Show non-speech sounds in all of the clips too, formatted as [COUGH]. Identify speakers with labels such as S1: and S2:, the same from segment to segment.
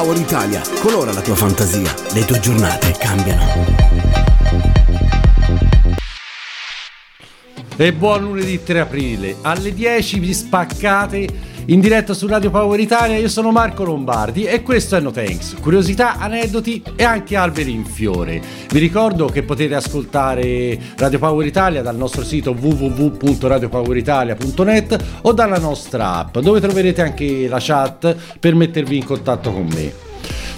S1: Power Italia, colora la tua fantasia, le tue giornate cambiano.
S2: E buon lunedì 3 aprile, alle 10 vi spaccate in diretta su Radio Power Italia. Io sono Marco Lombardi e questo è No Thanks. Curiosità, aneddoti e anche alberi in fiore. Vi ricordo che potete ascoltare Radio Power Italia dal nostro sito www.radiopoweritalia.net o dalla nostra app, dove troverete anche la chat per mettervi in contatto con me.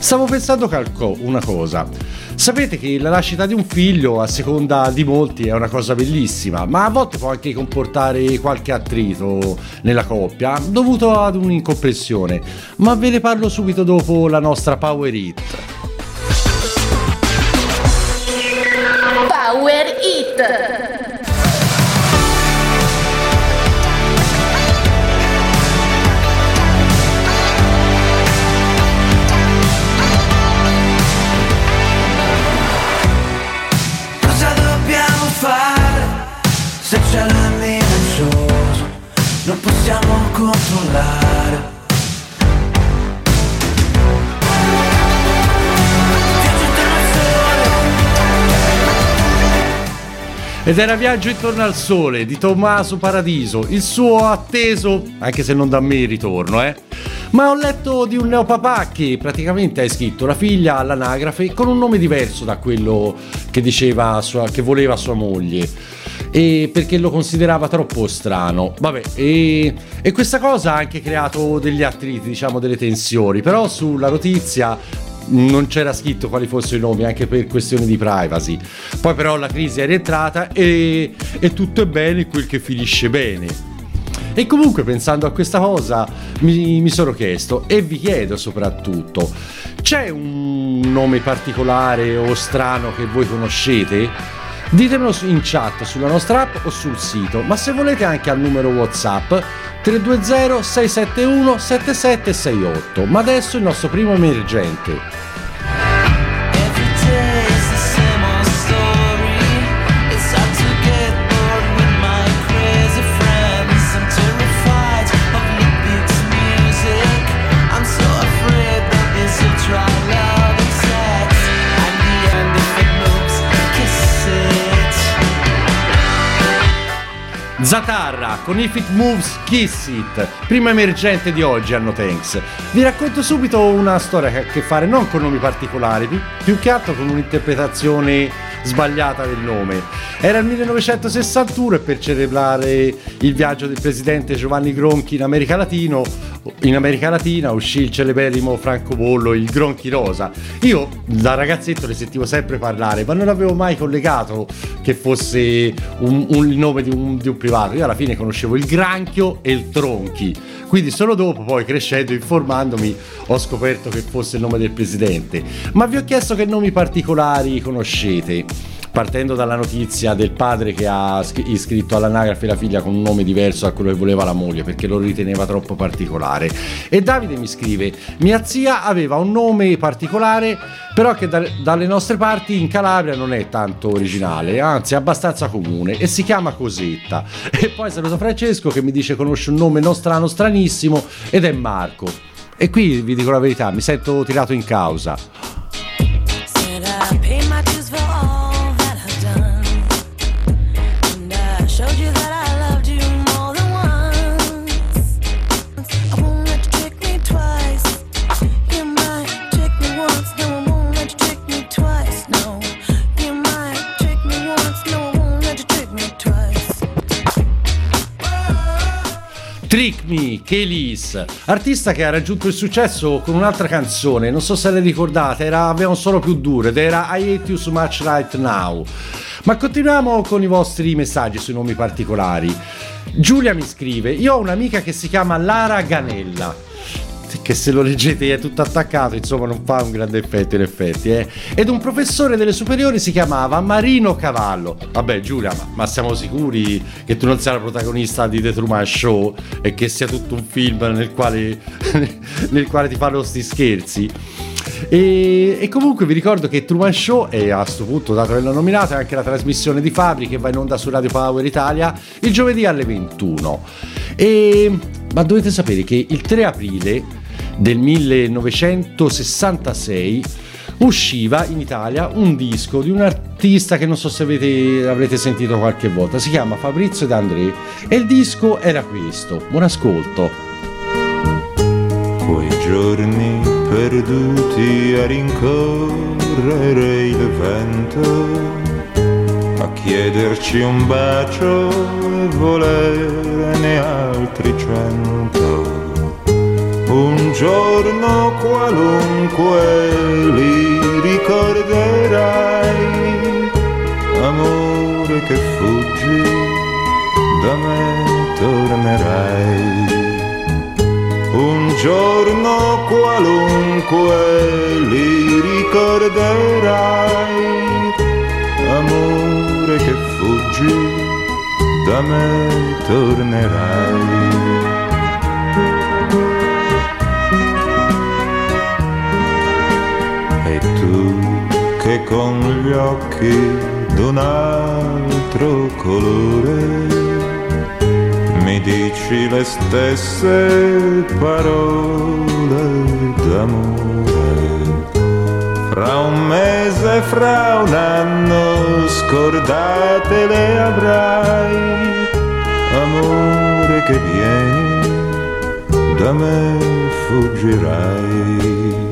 S2: Stavo pensando calco una cosa. Sapete che la nascita di un figlio, a seconda di molti, è una cosa bellissima, ma a volte può anche comportare qualche attrito nella coppia, dovuto ad un'incompressione. Ma ve ne parlo subito dopo la nostra Power Hit.
S3: Power Hit!
S4: Controllare.
S2: Ed era Viaggio intorno al sole di Tommaso Paradiso, il suo atteso, anche se non da me ritorno, eh. Ma ho letto di un neopapà che praticamente ha iscritto la figlia all'anagrafe con un nome diverso da quello che diceva sua, che voleva sua moglie. E perché lo considerava troppo strano. Vabbè, e, e questa cosa ha anche creato degli attriti, diciamo delle tensioni. Però sulla notizia non c'era scritto quali fossero i nomi anche per questioni di privacy. Poi però la crisi è rientrata e, e tutto è bene quel che finisce bene. E comunque pensando a questa cosa mi, mi sono chiesto e vi chiedo soprattutto, c'è un nome particolare o strano che voi conoscete? Ditemelo in chat sulla nostra app o sul sito, ma se volete anche al numero WhatsApp 320 671 7768. Ma adesso il nostro primo emergente. Zatarra con If It Moves Kiss It, primo emergente di oggi hanno Thanks. Vi racconto subito una storia che ha a che fare non con nomi particolari, più che altro con un'interpretazione sbagliata del nome. Era il 1961 e per celebrare il viaggio del presidente Giovanni Gronchi in America, Latino, in America Latina uscì il celeberrimo francobollo il Gronchi Rosa. Io da ragazzetto ne sentivo sempre parlare, ma non avevo mai collegato che fosse un, un- il nome di un, di un privato. Io alla fine conoscevo il Granchio e il Tronchi. Quindi solo dopo, poi crescendo, informandomi, ho scoperto che fosse il nome del presidente. Ma vi ho chiesto che nomi particolari conoscete. Partendo dalla notizia del padre che ha scr- iscritto all'anagrafe la figlia con un nome diverso da quello che voleva la moglie perché lo riteneva troppo particolare. E Davide mi scrive: Mia zia aveva un nome particolare, però che da- dalle nostre parti in Calabria non è tanto originale, anzi è abbastanza comune e si chiama Cosetta. [LAUGHS] E poi saluto Francesco che mi dice conosce un nome non strano, stranissimo ed è Marco. E qui vi dico la verità, mi sento tirato in causa.
S5: Trick Me,
S2: Kelis, artista che ha raggiunto il successo con un'altra canzone, non so se le ricordate, era Abbiamo solo più duro ed era I Hate You So Much Right Now. Ma continuiamo con i vostri messaggi sui nomi particolari. Giulia mi scrive, io ho un'amica che si chiama Lara Ganella. Che se lo leggete è tutto attaccato, insomma non fa un grande effetto in effetti. Eh. Ed un professore delle superiori si chiamava Marino Cavallo. Vabbè Giulia, ma, ma siamo sicuri che tu non sia la protagonista di The Truman Show e che sia tutto un film nel quale, [LAUGHS] nel quale ti fanno sti scherzi? E, e comunque vi ricordo che Truman Show, e a questo punto, dato che l'ho nominato, è anche la trasmissione di Fabri che va in onda su Radio Power Italia il giovedì alle 21. E, ma dovete sapere che il 3 aprile del 1966 usciva in Italia un disco di un artista che non so se avete, avrete sentito qualche volta, si chiama Fabrizio D'André e il disco era questo. Buon ascolto.
S6: Quei giorni perduti a rincorrere il vento, a chiederci un bacio e volerne altri cento. Un giorno qualunque li ricorderai, amore che fuggi, da me tornerai. Un giorno qualunque li ricorderai, amore che fuggi, da me tornerai. E tu che con gli occhi d'un altro colore mi dici le stesse parole d'amore. Fra un mese, fra un anno, scordate le avrai, amore che vieni, da me fuggirai.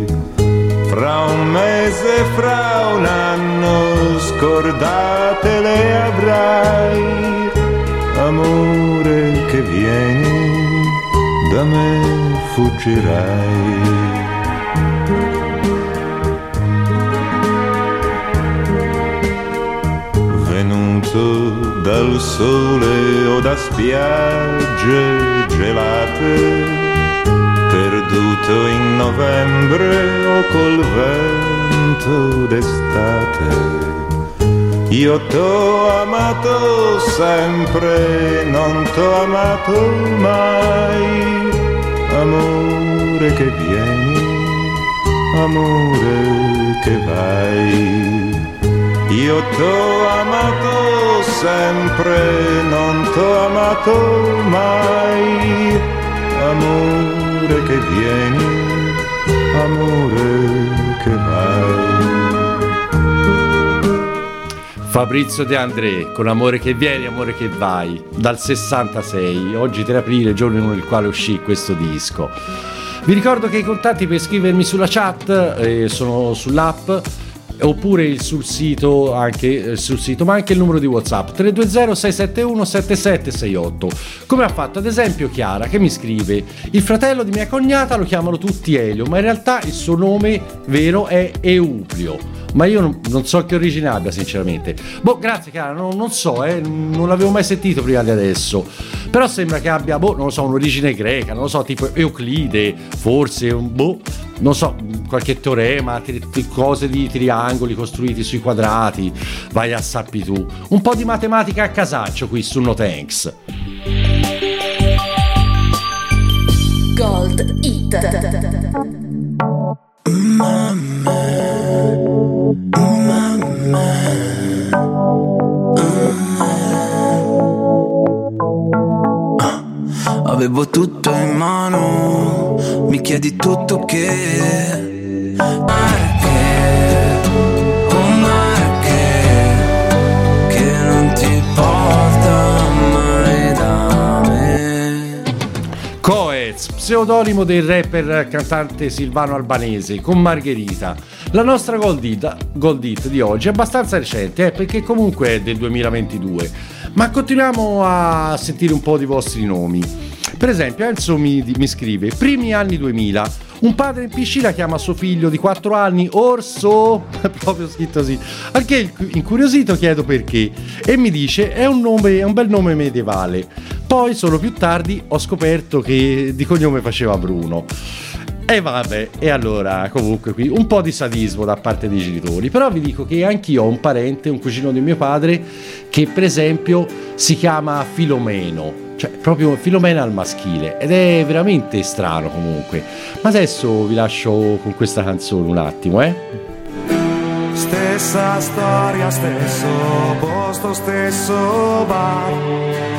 S6: Fra un mese, fra un anno, scordate le avrai, amore che vieni, da me fuggirai. Venuto dal sole o da spiagge gelate, perduto in novembre o col vento d'estate. Io t'ho amato sempre, non t'ho amato mai, amore che vieni, amore che vai. Io t'ho amato sempre, non t'ho amato mai, amore che vieni, amore che vai.
S2: Fabrizio De André con Amore che vieni, amore che vai, dal 66, oggi 3 aprile, giorno nel quale uscì questo disco. Vi ricordo che i contatti per scrivermi sulla chat eh, sono sull'app oppure sul sito, anche, eh, sul sito, ma anche il numero di WhatsApp 320 671 7768. Come ha fatto ad esempio Chiara che mi scrive: "Il fratello di mia cognata lo chiamano tutti Elio, ma in realtà il suo nome vero è Euplio". Ma io non, non so che origine abbia, sinceramente. Boh, grazie, Chiara, non, non so, eh, non l'avevo mai sentito prima di adesso. Però sembra che abbia, boh, non lo so, un'origine greca, non lo so, tipo Euclide, forse, boh, non so, qualche teorema, cose di triangoli costruiti sui quadrati, vai a sappi tu. Un po' di matematica a casaccio qui su No Thanks.
S3: Gold Hit.
S7: Avevo tutto in mano, mi chiedi tutto che
S2: Coez, pseudonimo del rapper cantante Silvano Albanese con Margherita. La nostra Gold Hit di oggi è abbastanza recente, eh, perché comunque è del 2022. Ma continuiamo a sentire un po' di vostri nomi. Per esempio, Enzo mi, mi scrive: Primi anni 2000. Un padre in piscina chiama suo figlio di 4 anni Orso, [LAUGHS] proprio scritto così. Anche incuriosito chiedo perché e mi dice è un, nome, è un bel nome medievale. Poi solo più tardi ho scoperto che di cognome faceva Bruno. E vabbè, e allora comunque qui un po' di sadismo da parte dei genitori, però vi dico che anch'io ho un parente, un cugino di mio padre, che per esempio si chiama Filomeno, cioè proprio Filomena al maschile, ed è veramente strano comunque. Ma adesso vi lascio con questa canzone un attimo, eh?
S8: Stessa storia, stesso posto, stesso bar.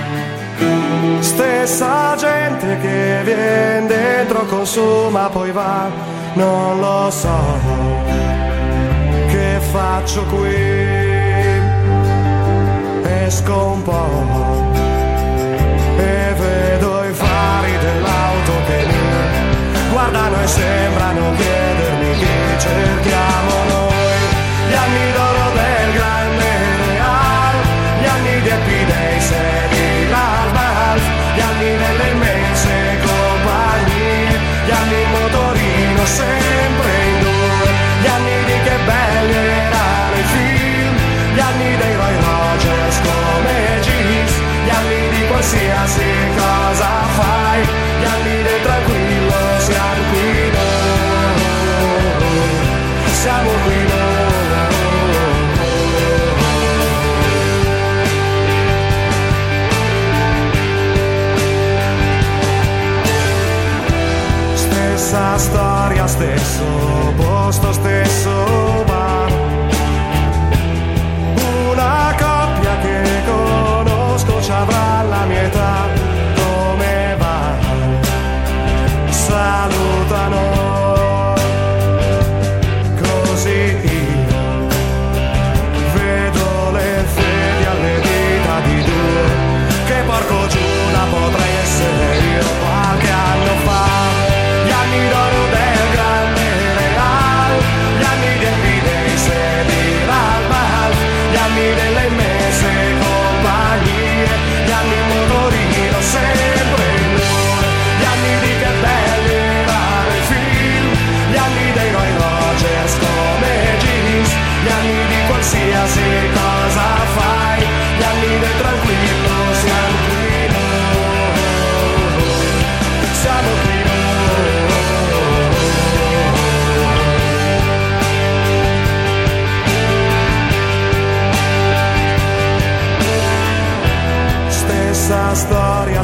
S8: Stessa gente che viene dentro, consuma, poi va, non lo so che faccio qui. Esco un po' e vedo i fari dell'auto che mi guardano e sembrano chiedermi chi cerchiamo θέσω, πώς το στέσω.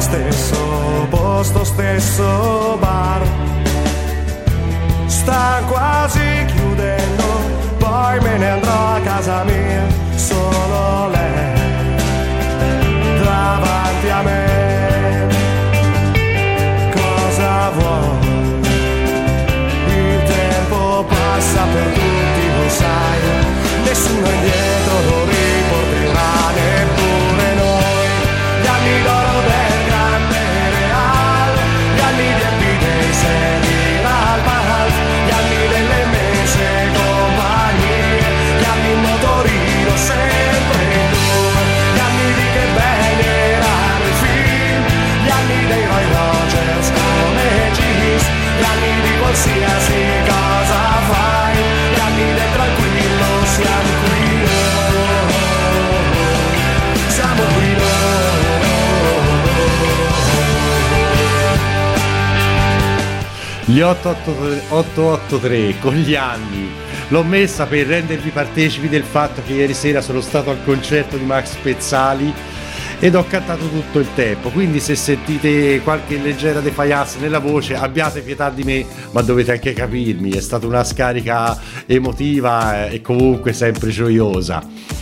S8: Storia, stesso posto, stesso bar. Sta quasi chiudendo, poi me ne andrò a casa mia,
S2: Gli 883 883 con gli anni l'ho messa per rendervi partecipi del fatto che ieri sera sono stato al concerto di Max Pezzali ed ho cantato tutto il tempo. Quindi se sentite qualche leggera defaianza nella voce abbiate pietà di me, ma dovete anche capirmi, è stata una scarica emotiva eh, e comunque sempre gioiosa.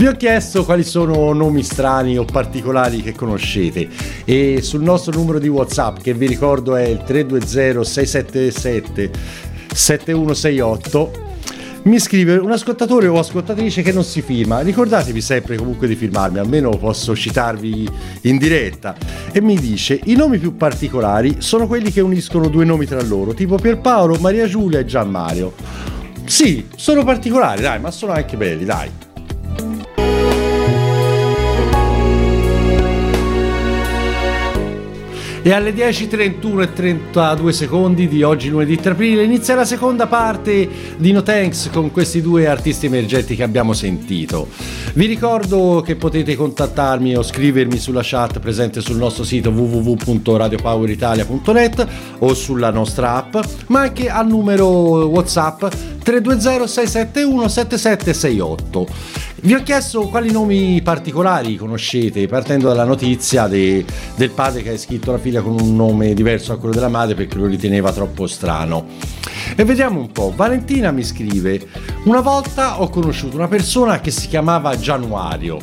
S2: Vi ho chiesto quali sono nomi strani o particolari che conoscete e sul nostro numero di WhatsApp che vi ricordo è il 320 677 7168 mi scrive un ascoltatore o ascoltatrice che non si firma. Ricordatevi sempre comunque di firmarmi, almeno posso citarvi in diretta. E mi dice: I nomi più particolari sono quelli che uniscono due nomi tra loro, tipo Pierpaolo, Maria Giulia e Gian Mario. Sì, sono particolari, dai, ma sono anche belli, dai. E alle 10.31 e 32 secondi di oggi lunedì 3 aprile inizia la seconda parte di No Thanks con questi due artisti emergenti che abbiamo sentito. Vi ricordo che potete contattarmi o scrivermi sulla chat presente sul nostro sito www.radiopoweritalia.net o sulla nostra app, ma anche al numero WhatsApp 320 671 7768. Vi ho chiesto quali nomi particolari conoscete, partendo dalla notizia de- del padre che ha iscritto la figlia con un nome diverso da quello della madre perché lo riteneva troppo strano. E vediamo un po'. Valentina mi scrive: Una volta ho conosciuto una persona che si chiamava Januario.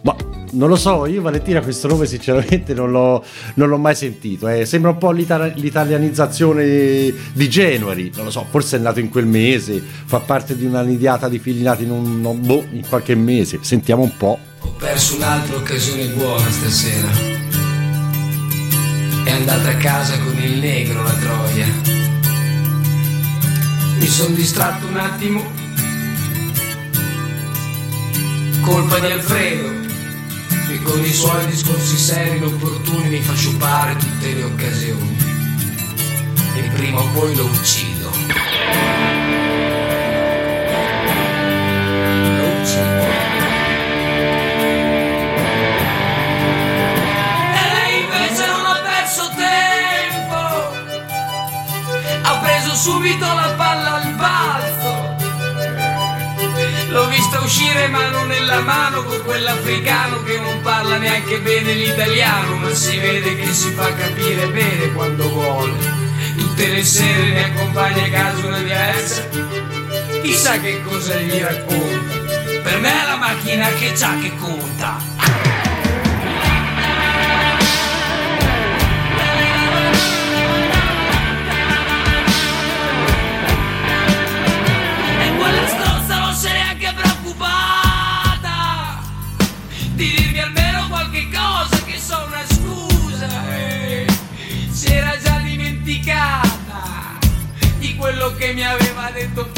S2: Ma non lo so, io Valentina questo nome sinceramente non l'ho, non l'ho mai sentito. eh. Sembra un po' l'ita- l'italianizzazione di January, non lo so, forse è nato in quel mese, fa parte di una nidiata di figli nati in, un, no, boh, in qualche mese. Sentiamo un po'.
S9: Ho perso un'altra occasione buona stasera. È andata a casa con il negro la troia. Mi sono distratto un attimo. Colpa di Alfredo, che con i suoi discorsi seri e opportuni mi fa sciupare tutte le occasioni. E prima o poi lo uccido. Uscire mano nella mano con quell'africano che non parla neanche bene l'italiano, ma si vede che si fa capire bene quando vuole. Tutte le sere mi accompagna a casa una diversa. Chissà che cosa gli racconta. Per me è la macchina che c'ha che conta. Di quello che mi aveva detto prima.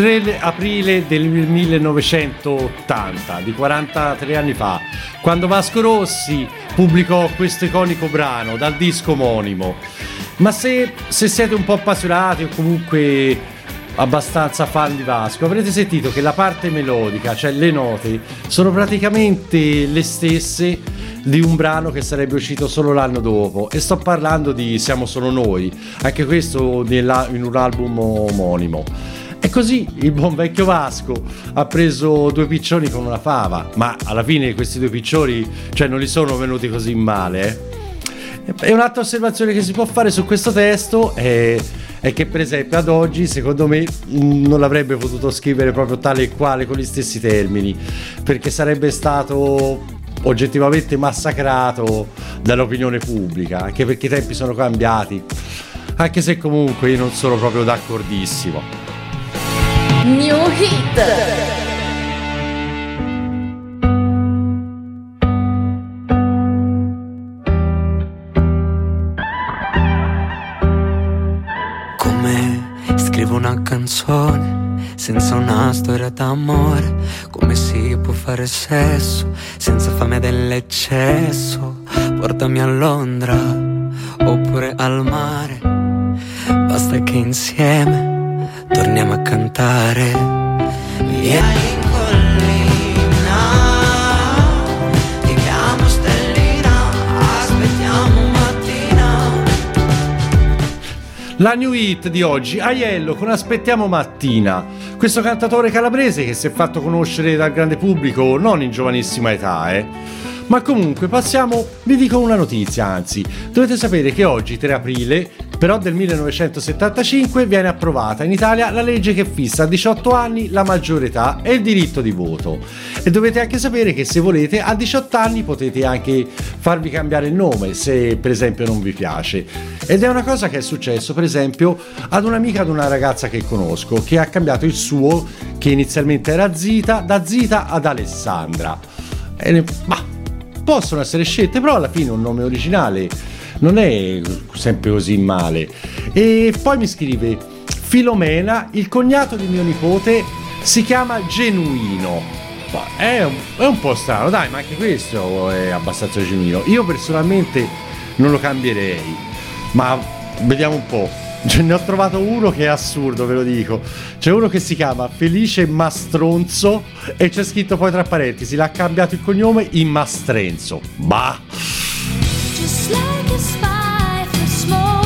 S2: 3 aprile del 1980, di 43 anni fa, quando Vasco Rossi pubblicò questo iconico brano dal disco omonimo. Ma se, se siete un po' appassionati o comunque abbastanza fan di Vasco, avrete sentito che la parte melodica, cioè le note, sono praticamente le stesse di un brano che sarebbe uscito solo l'anno dopo. E sto parlando di Siamo solo noi, anche questo in un album omonimo. E così il buon vecchio Vasco ha preso due piccioni con una fava, ma alla fine questi due piccioni cioè, non li sono venuti così male. eh. E un'altra osservazione che si può fare su questo testo è, è che per esempio ad oggi secondo me non l'avrebbe potuto scrivere proprio tale e quale con gli stessi termini, perché sarebbe stato oggettivamente massacrato dall'opinione pubblica, anche perché i tempi sono cambiati, anche se comunque io non sono proprio d'accordissimo.
S3: New Hit.
S10: Una canzone senza una storia d'amore, come si può fare sesso senza fame dell'eccesso? Portami a Londra oppure al mare, basta che insieme torniamo a cantare. Vieni in collina, ti chiamo Stellina, aspettiamo mattina.
S2: La new hit di oggi, Aiello con Aspettiamo Mattina. Questo cantatore calabrese che si è fatto conoscere dal grande pubblico non in giovanissima età, eh. Ma comunque passiamo, vi dico una notizia, anzi, dovete sapere che oggi, 3 aprile, però del 1975, viene approvata in Italia la legge che fissa a 18 anni la maggiore età e il diritto di voto. E dovete anche sapere che se volete a 18 anni potete anche farvi cambiare il nome se per esempio non vi piace. Ed è una cosa che è successo per esempio ad un'amica di una ragazza che conosco che ha cambiato il suo, che inizialmente era Zita, da Zita ad Alessandra. E ma possono essere scelte, però alla fine un nome originale non è sempre così male. E poi mi scrive Filomena, il cognato di mio nipote si chiama Genuino. È un, è un po' strano, dai, ma anche questo è abbastanza genuino. Io personalmente non lo cambierei, ma vediamo un po'. [LAUGHS] Ne ho trovato uno che è assurdo, ve lo dico. C'è uno che si chiama Felice Mastronzo e c'è scritto poi tra parentesi, l'ha cambiato il cognome in Mastrenzo. Bah!
S5: Just like a spy for smoke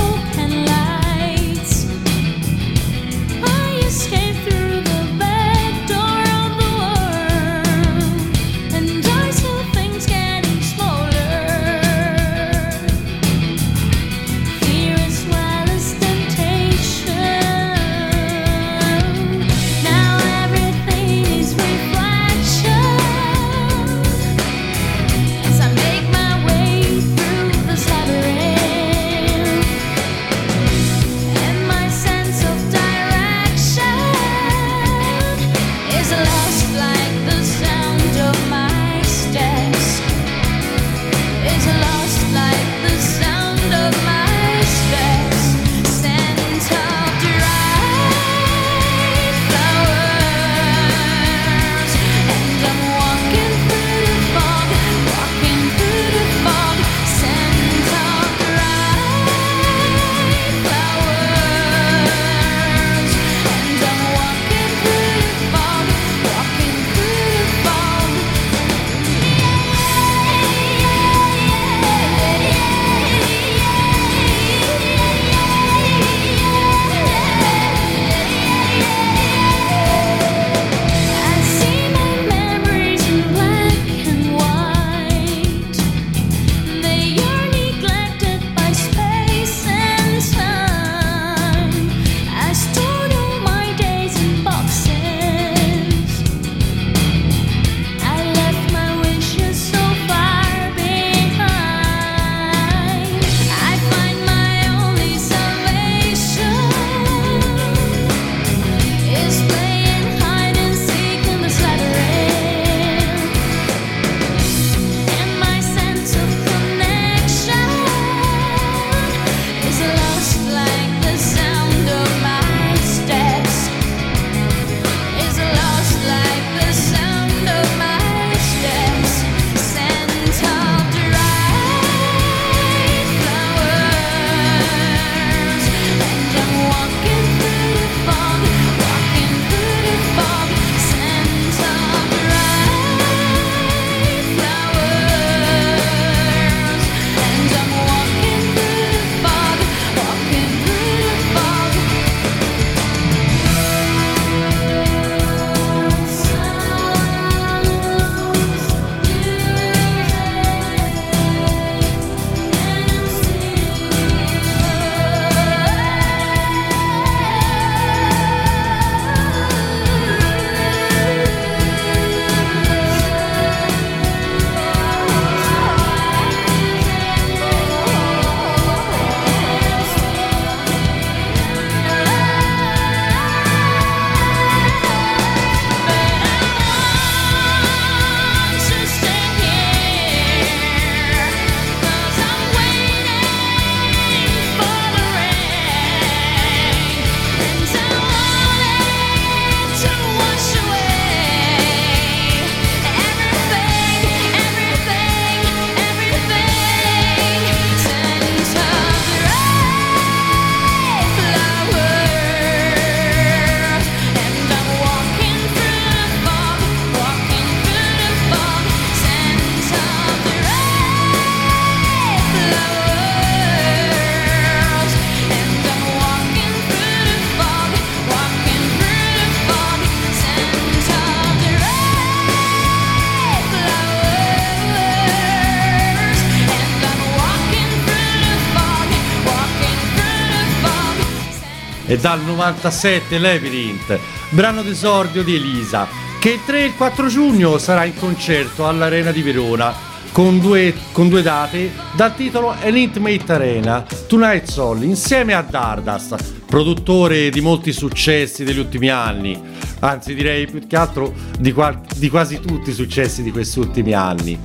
S2: dal 97 Labyrinth, brano d'esordio di Elisa, che il 3 e il 4 giugno sarà in concerto all'Arena di Verona con due, con due date dal titolo An Intimate Arena Tonight Soul insieme a Dardust, produttore di molti successi degli ultimi anni, anzi direi più che altro di, qual- di quasi tutti i successi di questi ultimi anni.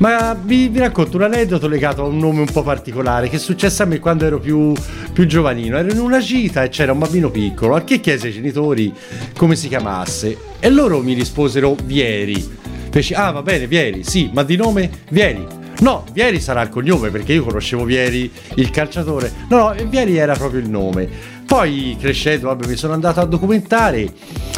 S2: Ma vi, vi racconto un aneddoto legato a un nome un po' particolare che è successo a me quando ero più, più giovanino. Ero in una gita e c'era un bambino piccolo al che chiese ai genitori come si chiamasse e loro mi risposero Vieri. Feci, ah va bene, Vieri, sì, ma di nome Vieri. No, Vieri sarà il cognome perché io conoscevo Vieri, il calciatore. No, no, Vieri era proprio il nome. Poi crescendo, vabbè, mi sono andato a documentare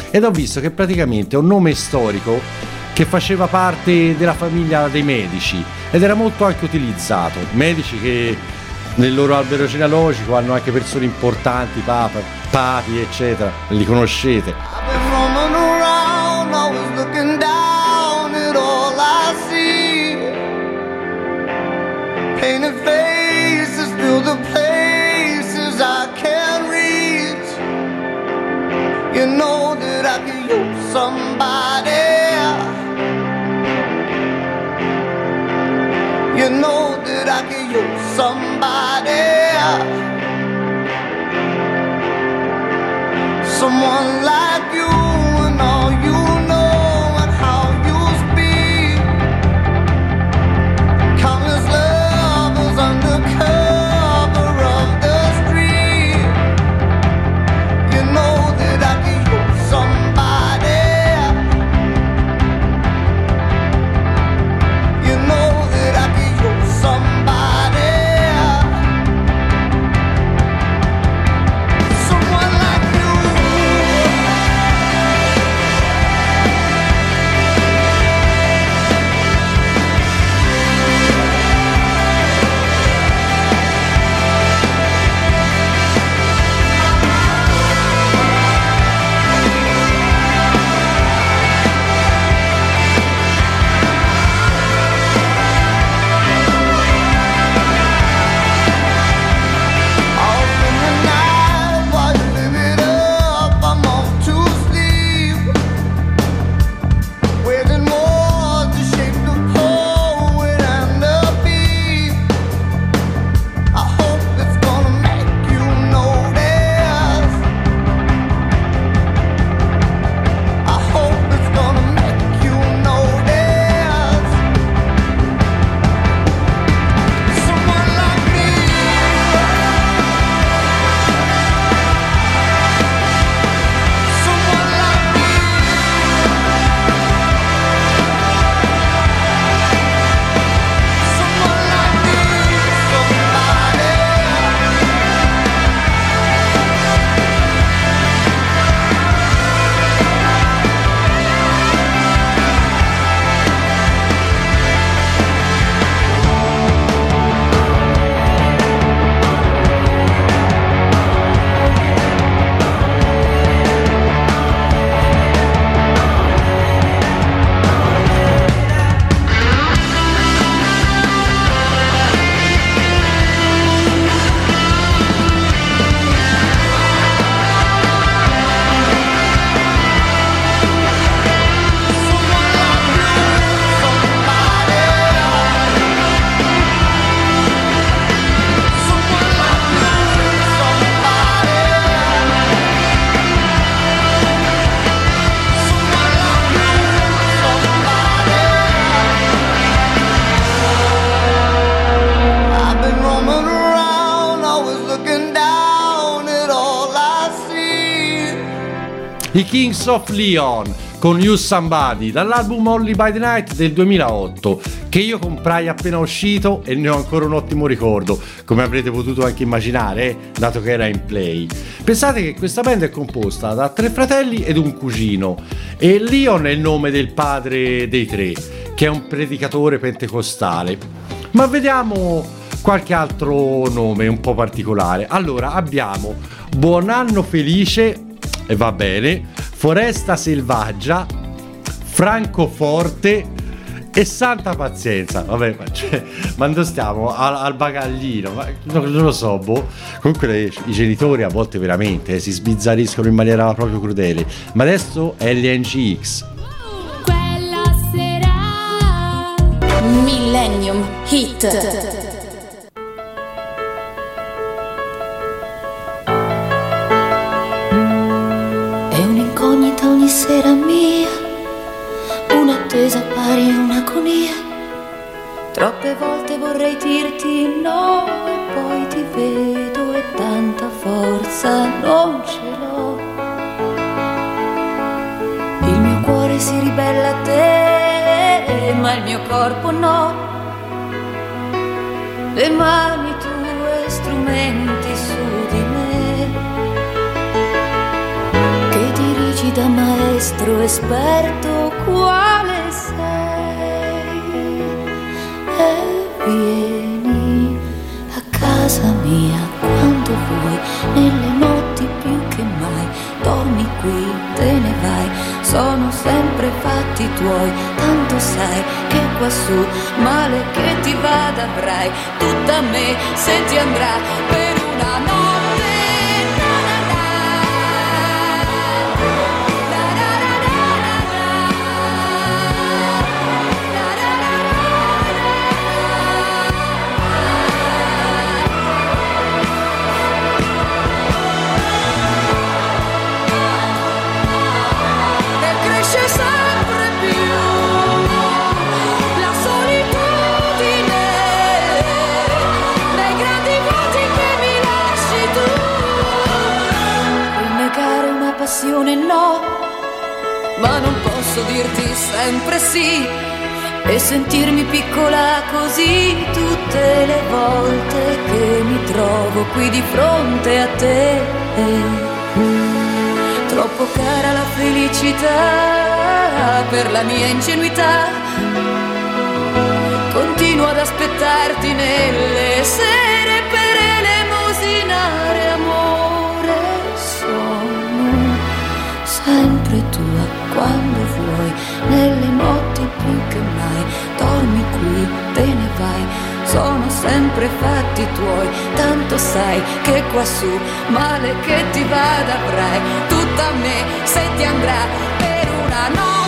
S2: ed ho visto che praticamente è un nome storico che faceva parte della famiglia dei medici ed era molto anche utilizzato. Medici che nel loro albero genealogico hanno anche persone importanti, papa, papi, eccetera, li conoscete.
S11: Painted faces fill the places I can't reach. You know that I could use somebody. You know that I could use somebody. someone like you I
S2: Kings of Leon con You Somebody dall'album Only by the Night del 2008 che io comprai appena uscito e ne ho ancora un ottimo ricordo come avrete potuto anche immaginare eh, dato che era in play. Pensate che questa band è composta da tre fratelli ed un cugino e Leon è il nome del padre dei tre che è un predicatore pentecostale. Ma vediamo qualche altro nome un po' particolare. Allora abbiamo Buon anno felice e va bene, Foresta Selvaggia, Francoforte E santa pazienza, vabbè, ma, cioè, ma stiamo? Al, al bagaglino, ma non, lo so, boh. Comunque le- i genitori a volte veramente eh, si sbizzariscono in maniera proprio crudele. Ma adesso LNGX.
S3: Quella sera Millennium Hit.
S12: Troppe volte vorrei dirti no e poi ti vedo e tanta forza non ce l'ho. Il mio cuore si ribella a te, ma il mio corpo no. Le mani tue strumenti su di me che dirigi da maestro esperto quale casa mia quando vuoi nelle notti più che mai. Dormi qui te ne vai sono sempre fatti tuoi. Tanto sai che qua su male che ti vada avrai tutta me se ti andrà per una notte dirti sempre sì e sentirmi piccola così tutte le volte che mi trovo qui di fronte a te. Troppo cara la felicità per la mia ingenuità. Continuo ad aspettarti nelle Sono sempre fatti tuoi, tanto sai che qua su male che ti vada avrai. Tutta me se ti andrà per una notte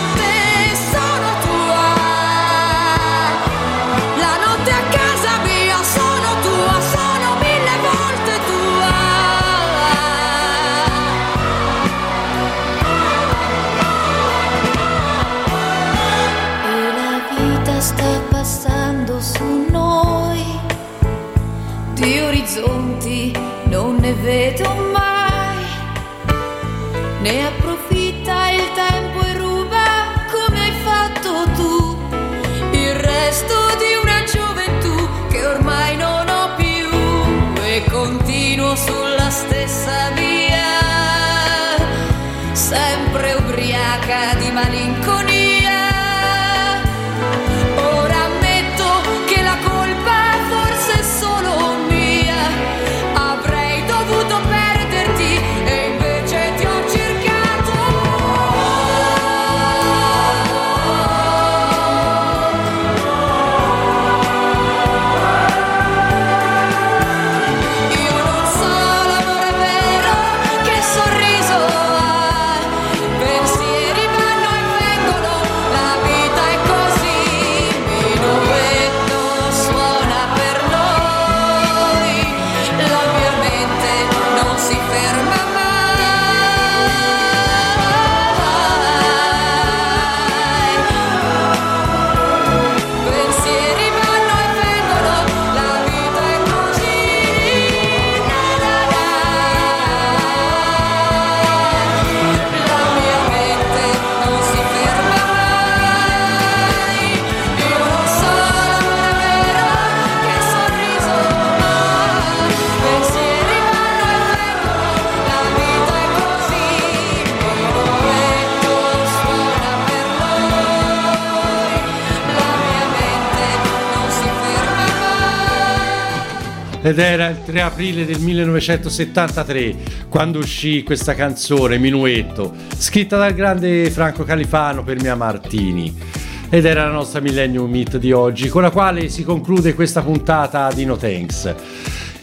S12: sempre ubriaca di malinconia.
S2: Ed era il 3 aprile del 1973 quando uscì questa canzone, Minuetto, scritta dal grande Franco Califano per Mia Martini. ed era la nostra Millennium Meet di oggi, con la quale si conclude questa puntata di No Thanks.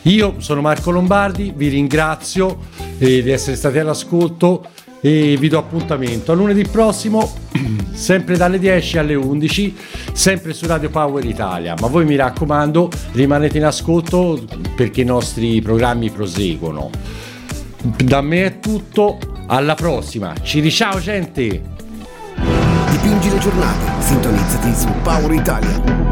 S2: Io sono Marco Lombardi, vi ringrazio eh, di essere stati all'ascolto e vi do appuntamento a lunedì prossimo, [CLEARS THROAT] sempre dalle 10 alle 11, sempre su Radio Power Italia. Ma voi mi raccomando, rimanete in ascolto perché i nostri programmi proseguono. Da me è tutto, alla prossima. Ci ciao gente!
S1: Dipingi le giornate, sintonizzati su Power Italia.